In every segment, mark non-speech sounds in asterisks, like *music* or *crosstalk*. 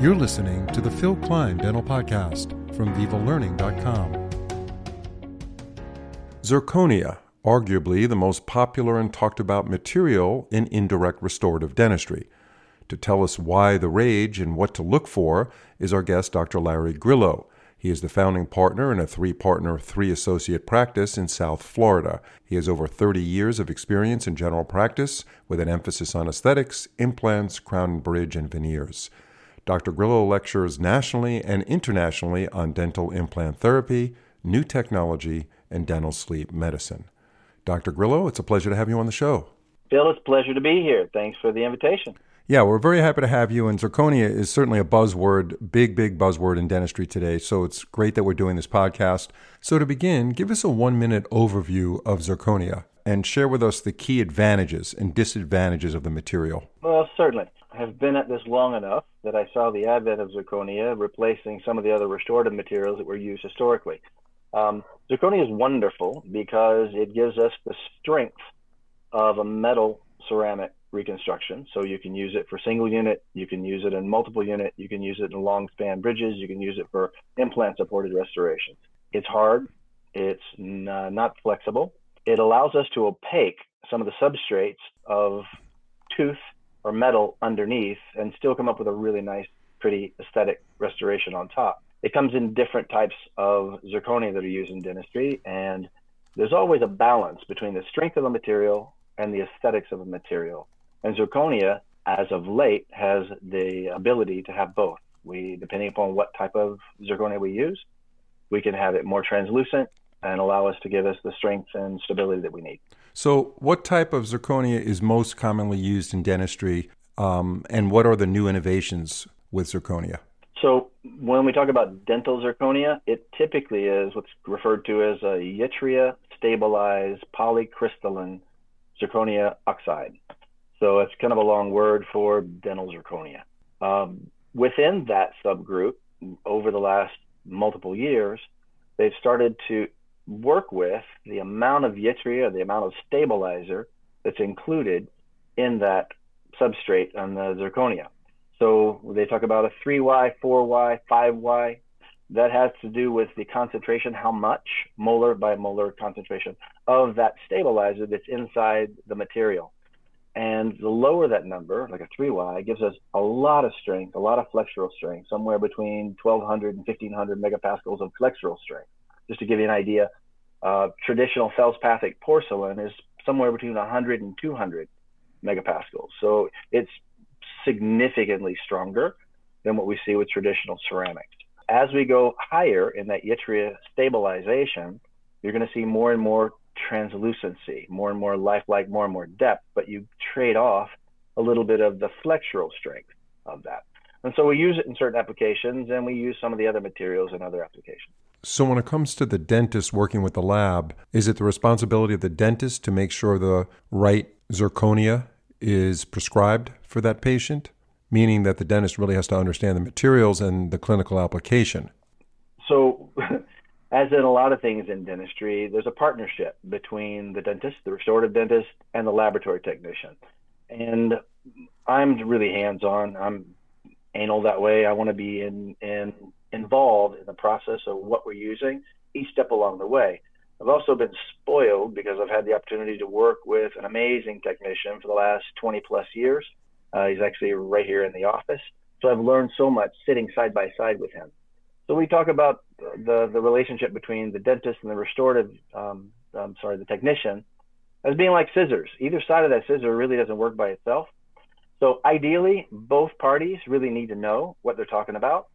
You're listening to the Phil Klein Dental Podcast from VivaLearning.com. Zirconia, arguably the most popular and talked about material in indirect restorative dentistry. To tell us why the rage and what to look for is our guest, Dr. Larry Grillo. He is the founding partner in a three partner, three associate practice in South Florida. He has over 30 years of experience in general practice with an emphasis on aesthetics, implants, crown and bridge, and veneers. Dr. Grillo lectures nationally and internationally on dental implant therapy, new technology, and dental sleep medicine. Dr. Grillo, it's a pleasure to have you on the show. Bill, it's a pleasure to be here. Thanks for the invitation. Yeah, we're very happy to have you. And zirconia is certainly a buzzword, big, big buzzword in dentistry today. So it's great that we're doing this podcast. So to begin, give us a one minute overview of zirconia and share with us the key advantages and disadvantages of the material. Well, certainly. Have been at this long enough that I saw the advent of zirconia replacing some of the other restorative materials that were used historically. Um, zirconia is wonderful because it gives us the strength of a metal ceramic reconstruction. So you can use it for single unit, you can use it in multiple unit, you can use it in long span bridges, you can use it for implant supported restorations. It's hard, it's n- not flexible. It allows us to opaque some of the substrates of tooth or metal underneath and still come up with a really nice, pretty aesthetic restoration on top. It comes in different types of zirconia that are used in dentistry, and there's always a balance between the strength of a material and the aesthetics of a material. And zirconia, as of late, has the ability to have both. We, depending upon what type of zirconia we use, we can have it more translucent and allow us to give us the strength and stability that we need. So, what type of zirconia is most commonly used in dentistry, um, and what are the new innovations with zirconia? So, when we talk about dental zirconia, it typically is what's referred to as a yttria stabilized polycrystalline zirconia oxide. So it's kind of a long word for dental zirconia. Um, within that subgroup, over the last multiple years, they've started to work with the amount of yttria, the amount of stabilizer that's included in that substrate on the zirconia. So they talk about a 3Y, 4Y, 5Y. That has to do with the concentration, how much molar by molar concentration of that stabilizer that's inside the material. And the lower that number, like a 3Y, gives us a lot of strength, a lot of flexural strength, somewhere between 1200 and 1500 megapascals of flexural strength. Just to give you an idea, uh, traditional feldspathic porcelain is somewhere between 100 and 200 megapascals. So it's significantly stronger than what we see with traditional ceramics. As we go higher in that yttria stabilization, you're going to see more and more translucency, more and more lifelike, more and more depth, but you trade off a little bit of the flexural strength of that. And so we use it in certain applications and we use some of the other materials in other applications. So, when it comes to the dentist working with the lab, is it the responsibility of the dentist to make sure the right zirconia is prescribed for that patient? Meaning that the dentist really has to understand the materials and the clinical application. So, *laughs* as in a lot of things in dentistry, there's a partnership between the dentist, the restorative dentist, and the laboratory technician. And I'm really hands on. I'm anal that way. I want to be in, in involved in the process of what we're using each step along the way. I've also been spoiled because I've had the opportunity to work with an amazing technician for the last 20 plus years. Uh, he's actually right here in the office. So I've learned so much sitting side by side with him. So we talk about the the relationship between the dentist and the restorative, um, I'm sorry, the technician, as being like scissors. Either side of that scissor really doesn't work by itself. So ideally, both parties really need to know what they're talking about.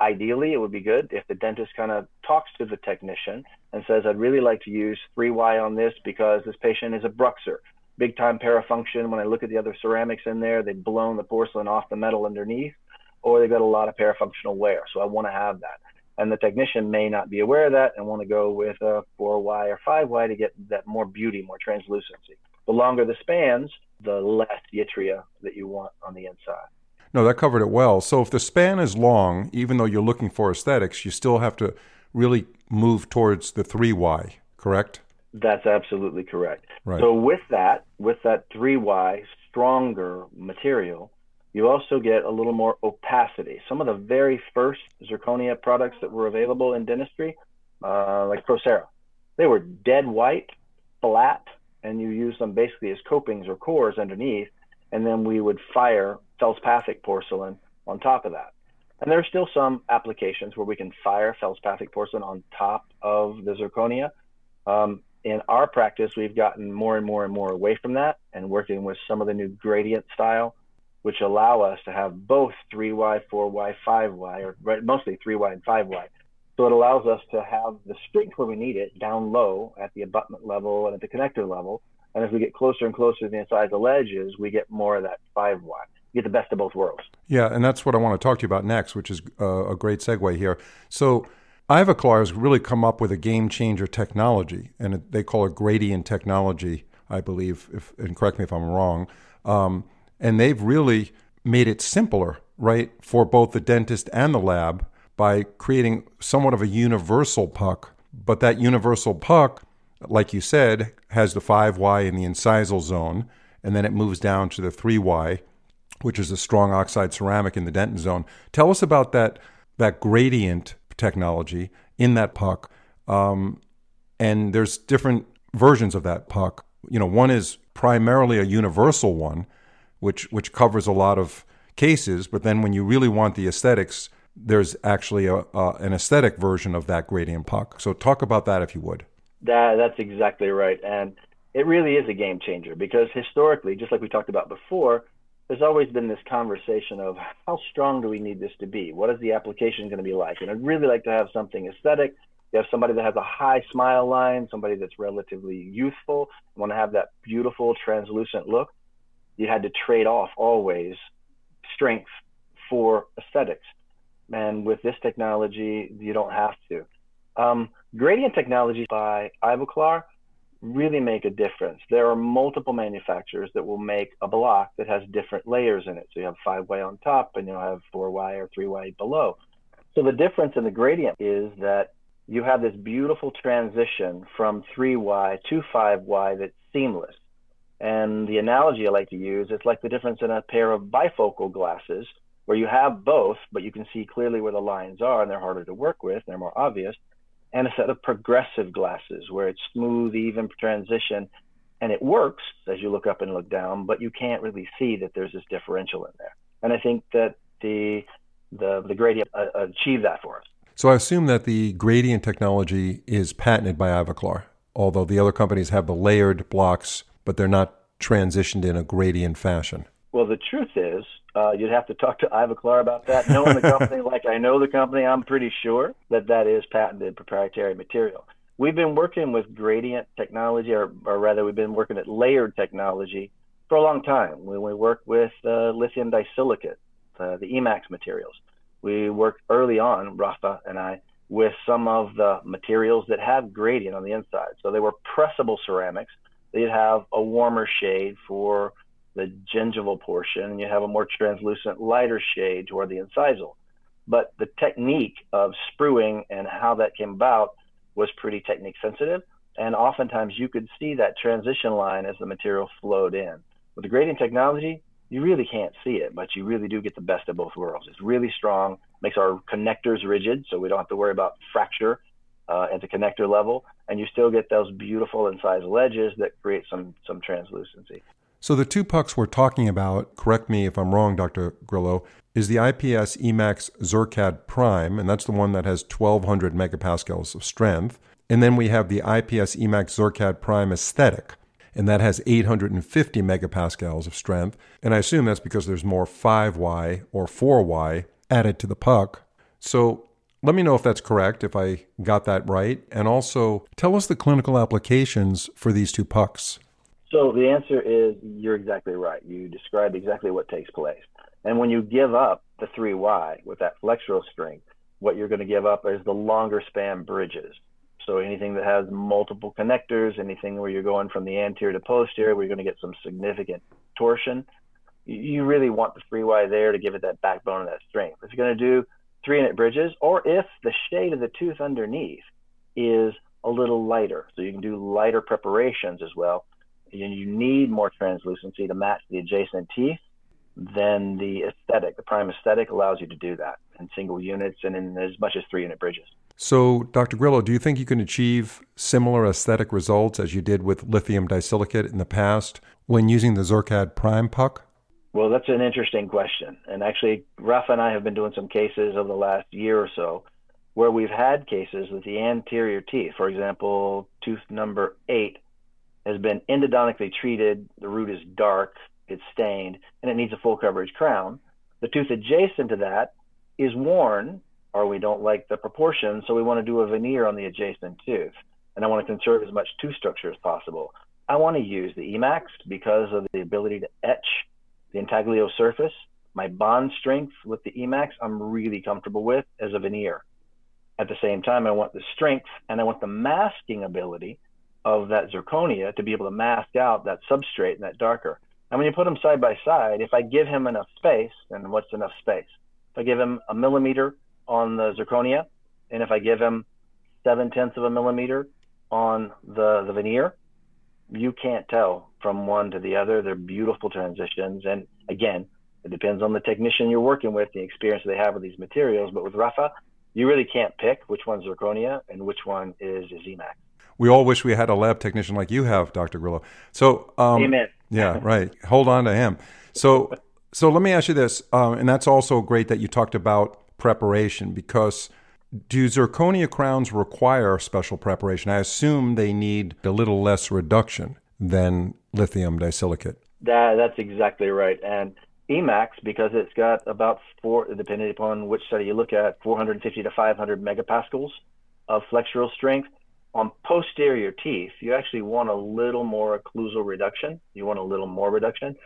Ideally, it would be good if the dentist kind of talks to the technician and says, "I'd really like to use 3Y on this because this patient is a bruxer, big time parafunction. When I look at the other ceramics in there, they've blown the porcelain off the metal underneath." or they've got a lot of parafunctional wear. So I want to have that. And the technician may not be aware of that and want to go with a 4Y or 5Y to get that more beauty, more translucency. The longer the spans, the less yttria that you want on the inside. No, that covered it well. So if the span is long, even though you're looking for aesthetics, you still have to really move towards the 3Y, correct? That's absolutely correct. Right. So with that, with that 3Y stronger material, you also get a little more opacity. Some of the very first zirconia products that were available in dentistry, uh, like Procera, they were dead white, flat, and you use them basically as copings or cores underneath, and then we would fire feldspathic porcelain on top of that. And there are still some applications where we can fire feldspathic porcelain on top of the zirconia. Um, in our practice, we've gotten more and more and more away from that and working with some of the new gradient style, which allow us to have both 3Y, 4Y, 5Y, or mostly 3Y and 5Y. So it allows us to have the strength where we need it down low at the abutment level and at the connector level. And as we get closer and closer to the inside of the ledges, we get more of that 5Y. Get the best of both worlds. Yeah, and that's what I want to talk to you about next, which is uh, a great segue here. So Ivoclar has really come up with a game changer technology, and they call it gradient technology, I believe. If, and correct me if I'm wrong. Um, and they've really made it simpler, right, for both the dentist and the lab by creating somewhat of a universal puck. But that universal puck, like you said, has the 5Y in the incisal zone, and then it moves down to the 3Y, which is a strong oxide ceramic in the dentin zone. Tell us about that that gradient technology in that puck. Um, and there's different versions of that puck. You know, one is primarily a universal one, which which covers a lot of cases. But then when you really want the aesthetics, there's actually a, an aesthetic version of that gradient puck. So talk about that if you would. That that's exactly right, and it really is a game changer because historically, just like we talked about before, there's always been this conversation of how strong do we need this to be? What is the application going to be like? And I'd really like to have something aesthetic. You have somebody that has a high smile line, somebody that's relatively youthful, you want to have that beautiful translucent look. You had to trade off always strength for aesthetics. And with this technology, you don't have to. Um, gradient technology by Ivoclar really make a difference. There are multiple manufacturers that will make a block that has different layers in it. So you have 5Y on top and you'll have 4Y or 3Y below. So the difference in the gradient is that you have this beautiful transition from 3Y to 5Y that's seamless. And the analogy I like to use is like the difference in a pair of bifocal glasses where you have both, but you can see clearly where the lines are and they're harder to work with, they're more obvious and a set of progressive glasses where it's smooth, even transition. And it works as you look up and look down, but you can't really see that there's this differential in there. And I think that the the, the gradient uh, achieved that for us. So I assume that the gradient technology is patented by Ivoclar, although the other companies have the layered blocks, but they're not transitioned in a gradient fashion. Well, the truth is, uh, you'd have to talk to Ivoclar about that. Knowing the company *laughs* like I know the company, I'm pretty sure that that is patented proprietary material. We've been working with gradient technology, or, or rather, we've been working at layered technology for a long time. When we work with uh, lithium disilicate, uh, the Emax materials, we worked early on, Rafa and I, with some of the materials that have gradient on the inside. So they were pressable ceramics. They'd have a warmer shade for the gingival portion, and you have a more translucent, lighter shade toward the incisal. But the technique of spruing and how that came about was pretty technique sensitive, and oftentimes you could see that transition line as the material flowed in. With the gradient technology, you really can't see it, but you really do get the best of both worlds. It's really strong, makes our connectors rigid, so we don't have to worry about fracture uh, at the connector level, and you still get those beautiful incisal ledges that create some some translucency. So the two pucks we're talking about, correct me if I'm wrong, Dr. Grillo, is the IPS Emax ZirCAD Prime, and that's the one that has 1200 megapascals of strength. And then we have the IPS Emax ZirCAD Prime Aesthetic, and that has 850 megapascals of strength. And I assume that's because there's more 5Y or 4Y added to the puck. So let me know if that's correct, if I got that right. And also tell us the clinical applications for these two pucks. So the answer is you're exactly right. You described exactly what takes place. And when you give up the 3Y with that flexural strength, what you're going to give up is the longer span bridges. So anything that has multiple connectors, anything where you're going from the anterior to posterior, where you're going to get some significant torsion, you really want the 3Y there to give it that backbone and that strength. If you're going to do three unit bridges, or if the shade of the tooth underneath is a little lighter, so you can do lighter preparations as well, and you need more translucency to match the adjacent teeth, then the aesthetic, the prime aesthetic, allows you to do that in single units and in as much as three unit bridges. So, Dr. Grillo, do you think you can achieve similar aesthetic results as you did with lithium disilicate in the past when using the ZirCAD Prime puck? Well, that's an interesting question. And actually, Rafa and I have been doing some cases over the last year or so where we've had cases with the anterior teeth. For example, tooth number eight has been endodontically treated, the root is dark, it's stained, and it needs a full coverage crown. The tooth adjacent to that is worn or we don't like the proportion, so we want to do a veneer on the adjacent tooth. And I want to conserve as much tooth structure as possible. I want to use the Emax because of the ability to etch the intaglio surface. My bond strength with the Emax, I'm really comfortable with as a veneer. At the same time, I want the strength and I want the masking ability of that zirconia to be able to mask out that substrate and that darker. And when you put them side by side, if I give him enough space, then what's enough space? If I give him a millimeter on the zirconia, and if I give him seven tenths of a millimeter on the, the veneer, you can't tell from one to the other. They're beautiful transitions. And again, it depends on the technician you're working with, the experience they have with these materials. But with Rafa, you really can't pick which one's zirconia and which one is, is Emax. We all wish we had a lab technician like you have, Dr. Grillo. So, um, Amen. yeah, right. Hold on to him. So, so let me ask you this, um, and that's also great that you talked about preparation because do zirconia crowns require special preparation? I assume they need a little less reduction than lithium disilicate. That, that's exactly right. And Emax, because it's got about four, depending upon which study you look at, 450 to 500 megapascals of flexural strength. On posterior teeth, you actually want a little more occlusal reduction. You want a little more reduction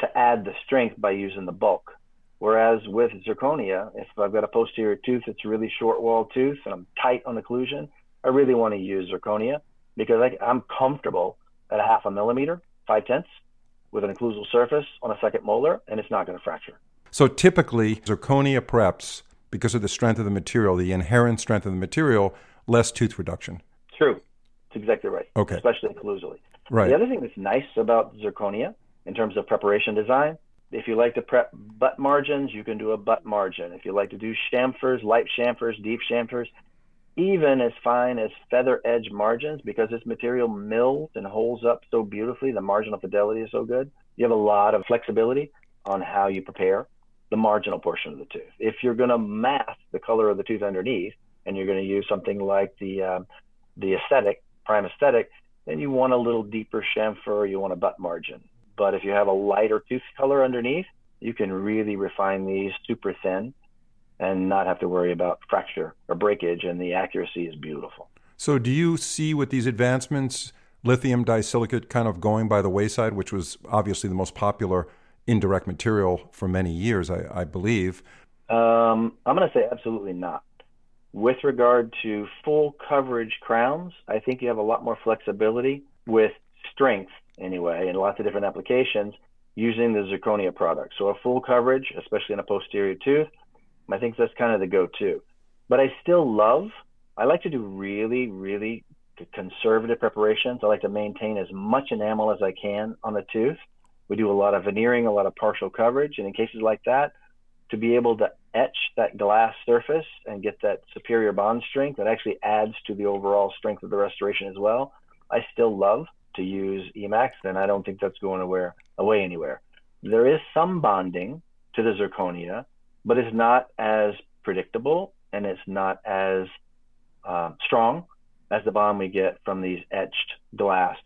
to add the strength by using the bulk. Whereas with zirconia, if I've got a posterior tooth that's really short wall tooth and I'm tight on occlusion, I really want to use zirconia because I, I'm comfortable at a half a millimeter, five tenths, with an occlusal surface on a second molar, and it's not going to fracture. So typically, zirconia preps, because of the strength of the material, the inherent strength of the material, less tooth reduction. True. It's exactly right. Okay. Especially occlusally. Right. The other thing that's nice about zirconia in terms of preparation design if you like to prep butt margins, you can do a butt margin. If you like to do chamfers, light chamfers, deep chamfers, even as fine as feather edge margins, because this material mills and holds up so beautifully, the marginal fidelity is so good. You have a lot of flexibility on how you prepare the marginal portion of the tooth. If you're going to mask the color of the tooth underneath, and you're going to use something like the um, the aesthetic, prime aesthetic, then you want a little deeper chamfer, you want a butt margin. But if you have a lighter tooth color underneath, you can really refine these super thin and not have to worry about fracture or breakage, and the accuracy is beautiful. So, do you see with these advancements lithium disilicate kind of going by the wayside, which was obviously the most popular indirect material for many years, I, I believe? Um, I'm going to say absolutely not. With regard to full coverage crowns, I think you have a lot more flexibility with strength anyway, in lots of different applications using the zirconia product. So a full coverage, especially in a posterior tooth, I think that's kind of the go-to. But I still love, I like to do really, really conservative preparations. I like to maintain as much enamel as I can on the tooth. We do a lot of veneering, a lot of partial coverage, and in cases like that, to be able to etch that glass surface and get that superior bond strength that actually adds to the overall strength of the restoration as well. I still love to use Emax, and I don't think that's going away, away anywhere. There is some bonding to the zirconia, but it's not as predictable and it's not as uh, strong as the bond we get from these etched glass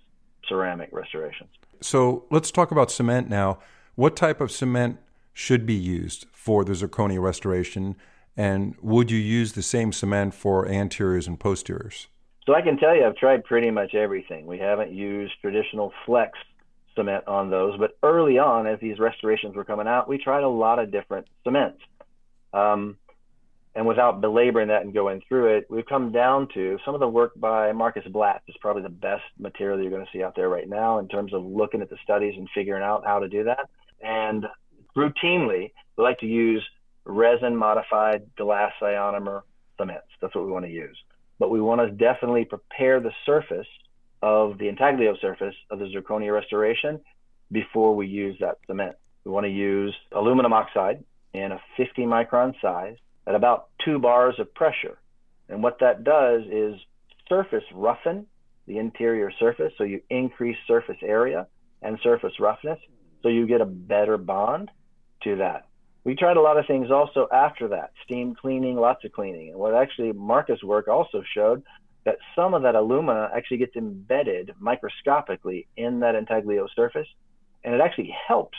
ceramic restorations. So let's talk about cement now. What type of cement should be used for the zirconia restoration? And would you use the same cement for anteriors and posteriors? So I can tell you, I've tried pretty much everything. We haven't used traditional flex cement on those, but early on, as these restorations were coming out, we tried a lot of different cements. Um, and without belaboring that and going through it, we've come down to some of the work by Markus Blatz is probably the best material you're going to see out there right now in terms of looking at the studies and figuring out how to do that. And routinely, we like to use resin modified glass ionomer cements. That's what we want to use but we want to definitely prepare the surface of the intaglio surface of the zirconia restoration before we use that cement. we want to use aluminum oxide in a 50 micron size at about two bars of pressure. And what that does is surface roughen the interior surface, so you increase surface area and surface roughness, so you get a better bond to that. We tried a lot of things also after that, steam cleaning, lots of cleaning. And what actually Markus' work also showed that some of that alumina actually gets embedded microscopically in that intaglio surface, and it actually helps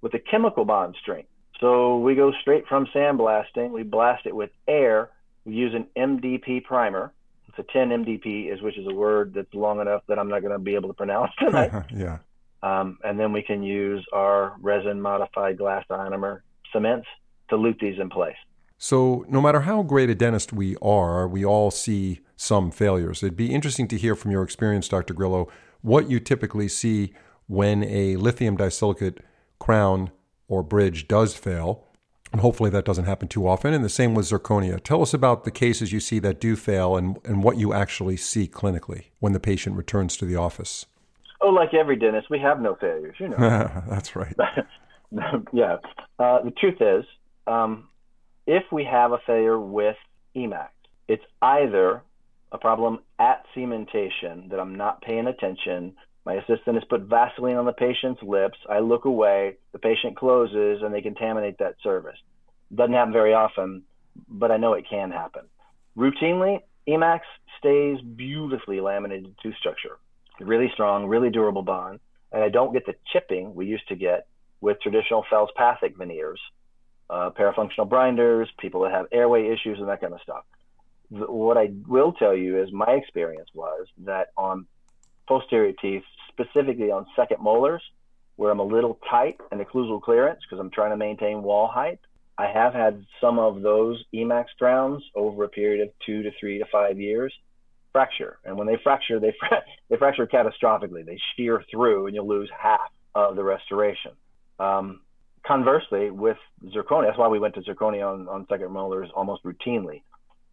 with the chemical bond strength. So we go straight from sandblasting, we blast it with air, we use an MDP primer, It's a 10 MDP is which is a word that's long enough that I'm not going to be able to pronounce tonight. *laughs* yeah. Um, and then we can use our resin modified glass ionomer cements to lute these in place. So, no matter how great a dentist we are, we all see some failures. It'd be interesting to hear from your experience, Dr. Grillo, what you typically see when a lithium disilicate crown or bridge does fail and hopefully that doesn't happen too often. And the same with zirconia. Tell us about the cases you see that do fail and, and what you actually see clinically when the patient returns to the office. Oh, like every dentist, we have no failures, you know. *laughs* That's right. *laughs* yeah. Uh, the truth is, um, if we have a failure with EMAX, it's either a problem at cementation that I'm not paying attention my assistant has put Vaseline on the patient's lips. I look away, the patient closes, and they contaminate that service. Doesn't happen very often, but I know it can happen. Routinely, Emax stays beautifully laminated tooth structure, really strong, really durable bond, and I don't get the chipping we used to get with traditional feldspathic veneers, uh, parafunctional grinders, people that have airway issues, and that kind of stuff. What I will tell you is my experience was that on posterior teeth, specifically on second molars, where I'm a little tight in occlusal clearance because I'm trying to maintain wall height. I have had some of those Emax crowns over a period of two to three to five years fracture. And when they fracture, they, *laughs* fra- they fracture catastrophically. They shear through and you'll lose half of the restoration. Um, conversely, with zirconia, that's why we went to zirconia on, on second molars almost routinely,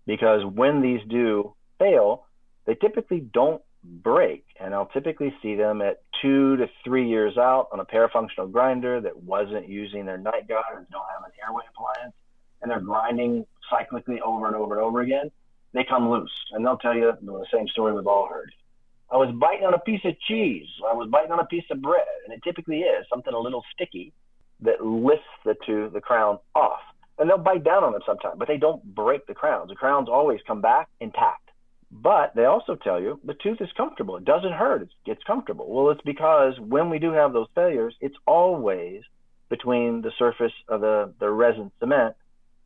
because when these do fail, they typically don't break. And I'll typically see them at two to three years out on a parafunctional grinder that wasn't using their night guard or don't have an airway appliance, and they're grinding cyclically over and over and over again. They come loose, and they'll tell you the same story we've all heard. I was biting on a piece of cheese. I was biting on a piece of bread, and it typically is something a little sticky that lifts the tooth, the crown off. And they'll bite down on them sometimes, but they don't break the crowns. The crowns always come back intact. But they also tell you the tooth is comfortable. It doesn't hurt. It's, it's comfortable. Well, it's because when we do have those failures, it's always between the surface of the, the resin cement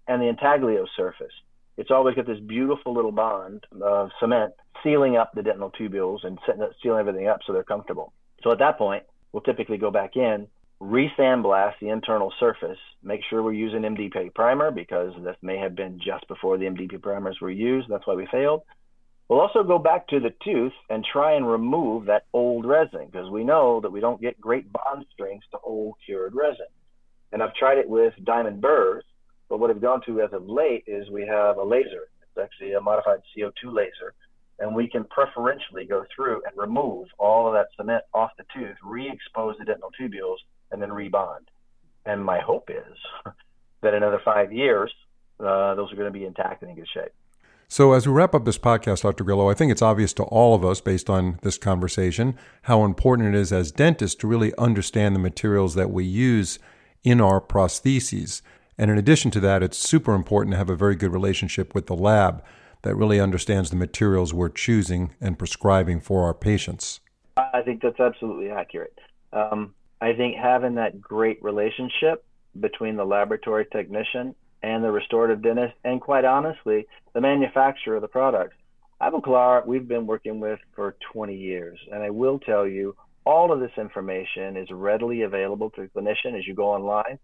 and the intaglio surface. It's always got this beautiful little bond of cement sealing up the dental tubules and setting, sealing everything up so they're comfortable. So at that point, we'll typically go back in, re-sandblast the internal surface, make sure we're using MDP primer because this may have been just before the MDP primers were used. That's why we failed. We'll also go back to the tooth and try and remove that old resin because we know that we don't get great bond strengths to old cured resin. And I've tried it with diamond burrs, but what I've gone to as of late is we have a laser. It's actually a modified CO2 laser, and we can preferentially go through and remove all of that cement off the tooth, re-expose the dental tubules, and then rebond. And my hope is *laughs* that another five years, uh, those are going to be intact and in good shape. So, as we wrap up this podcast, Dr. Grillo, I think it's obvious to all of us, based on this conversation, how important it is as dentists to really understand the materials that we use in our prostheses. And in addition to that, it's super important to have a very good relationship with the lab that really understands the materials we're choosing and prescribing for our patients. I think that's absolutely accurate. Um, I think having that great relationship between the laboratory technician and the restorative dentist, and quite honestly, the manufacturer of the products. Ivoclar, we've been working with for 20 years, and I will tell you, all of this information is readily available to the clinician as you go online,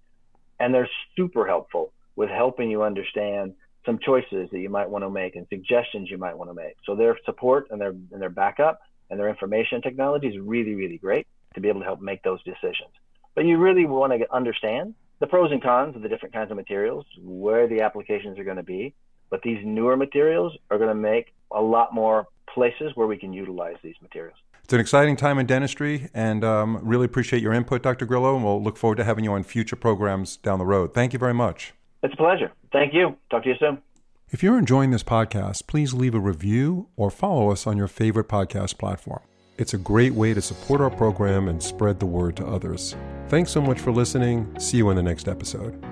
and they're super helpful with helping you understand some choices that you might want to make and suggestions you might want to make. So their support and their and their backup and their information technology is really really great to be able to help make those decisions. But you really want to understand the pros and cons of the different kinds of materials, where the applications are going to be. But these newer materials are going to make a lot more places where we can utilize these materials. It's an exciting time in dentistry, and um, really appreciate your input, Dr. Grillo, and we'll look forward to having you on future programs down the road. Thank you very much. It's a pleasure. Thank you. Talk to you soon. If you're enjoying this podcast, please leave a review or follow us on your favorite podcast platform. It's a great way to support our program and spread the word to others. Thanks so much for listening. See you in the next episode.